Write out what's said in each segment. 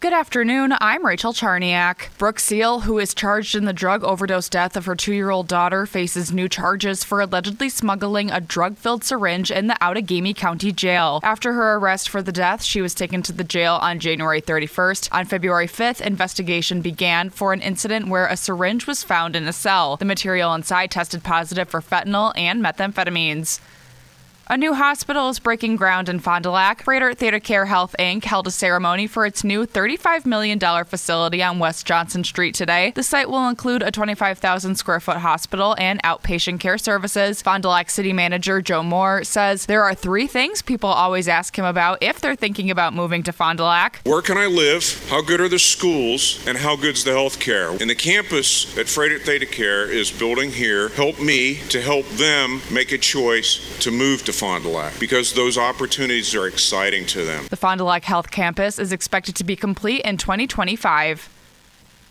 Good afternoon. I'm Rachel Charniak. Brooke Seal, who is charged in the drug overdose death of her two year old daughter, faces new charges for allegedly smuggling a drug filled syringe in the Outagamie County Jail. After her arrest for the death, she was taken to the jail on January 31st. On February 5th, investigation began for an incident where a syringe was found in a cell. The material inside tested positive for fentanyl and methamphetamines. A new hospital is breaking ground in Fond du Lac. Froedtert ThedaCare Health Inc. held a ceremony for its new $35 million facility on West Johnson Street today. The site will include a 25,000 square foot hospital and outpatient care services. Fond du Lac City Manager Joe Moore says there are three things people always ask him about if they're thinking about moving to Fond du Lac. Where can I live? How good are the schools? And how good's the health care? And the campus at Froedtert ThedaCare is building here. Help me to help them make a choice to move to Fond du Lac because those opportunities are exciting to them. The Fond du Lac Health Campus is expected to be complete in 2025.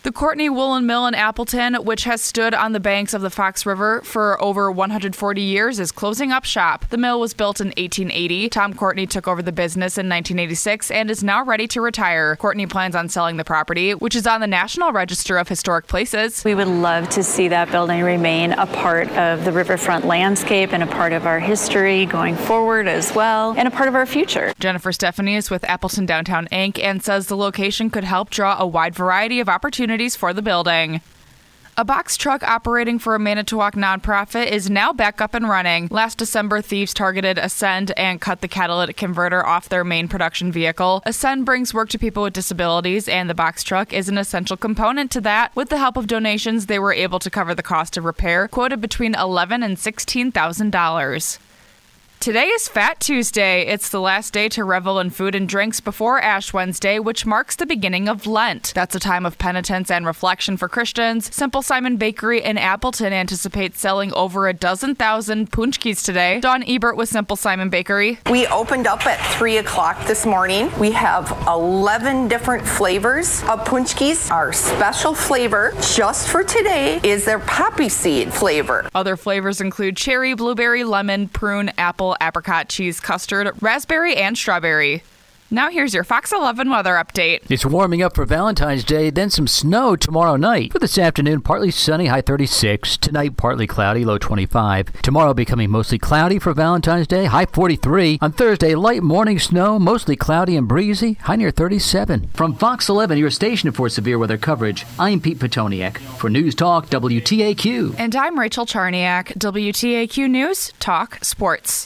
The Courtney Woolen Mill in Appleton, which has stood on the banks of the Fox River for over 140 years, is closing up shop. The mill was built in 1880. Tom Courtney took over the business in 1986 and is now ready to retire. Courtney plans on selling the property, which is on the National Register of Historic Places. We would love to see that building remain a part of the riverfront landscape and a part of our history going forward as well, and a part of our future. Jennifer Stephany is with Appleton Downtown Inc. and says the location could help draw a wide variety of opportunities for the building. A box truck operating for a Manitowoc nonprofit is now back up and running. Last December, thieves targeted Ascend and cut the catalytic converter off their main production vehicle. Ascend brings work to people with disabilities, and the box truck is an essential component to that. With the help of donations, they were able to cover the cost of repair, quoted between 11 and sixteen thousand dollars. Today is Fat Tuesday. It's the last day to revel in food and drinks before Ash Wednesday, which marks the beginning of Lent. That's a time of penitence and reflection for Christians. Simple Simon Bakery in Appleton anticipates selling over a dozen thousand paczkis today. Don Ebert with Simple Simon Bakery. We opened up at 3 o'clock this morning. We have 11 different flavors of paczkis. Our special flavor just for today is their poppy seed flavor. Other flavors include cherry, blueberry, lemon, prune, apple, apricot, cheese, custard, raspberry, and strawberry. Now here's your Fox 11 weather update. It's warming up for Valentine's Day, then some snow tomorrow night. For this afternoon, partly sunny, high 36. Tonight, partly cloudy, low 25. Tomorrow, becoming mostly cloudy for Valentine's Day, high 43. On Thursday, light morning snow, mostly cloudy and breezy, high near 37. From Fox 11, your station for severe weather coverage, I'm Pete Petoniak for News Talk WTAQ. And I'm Rachel Charniak, WTAQ News Talk Sports.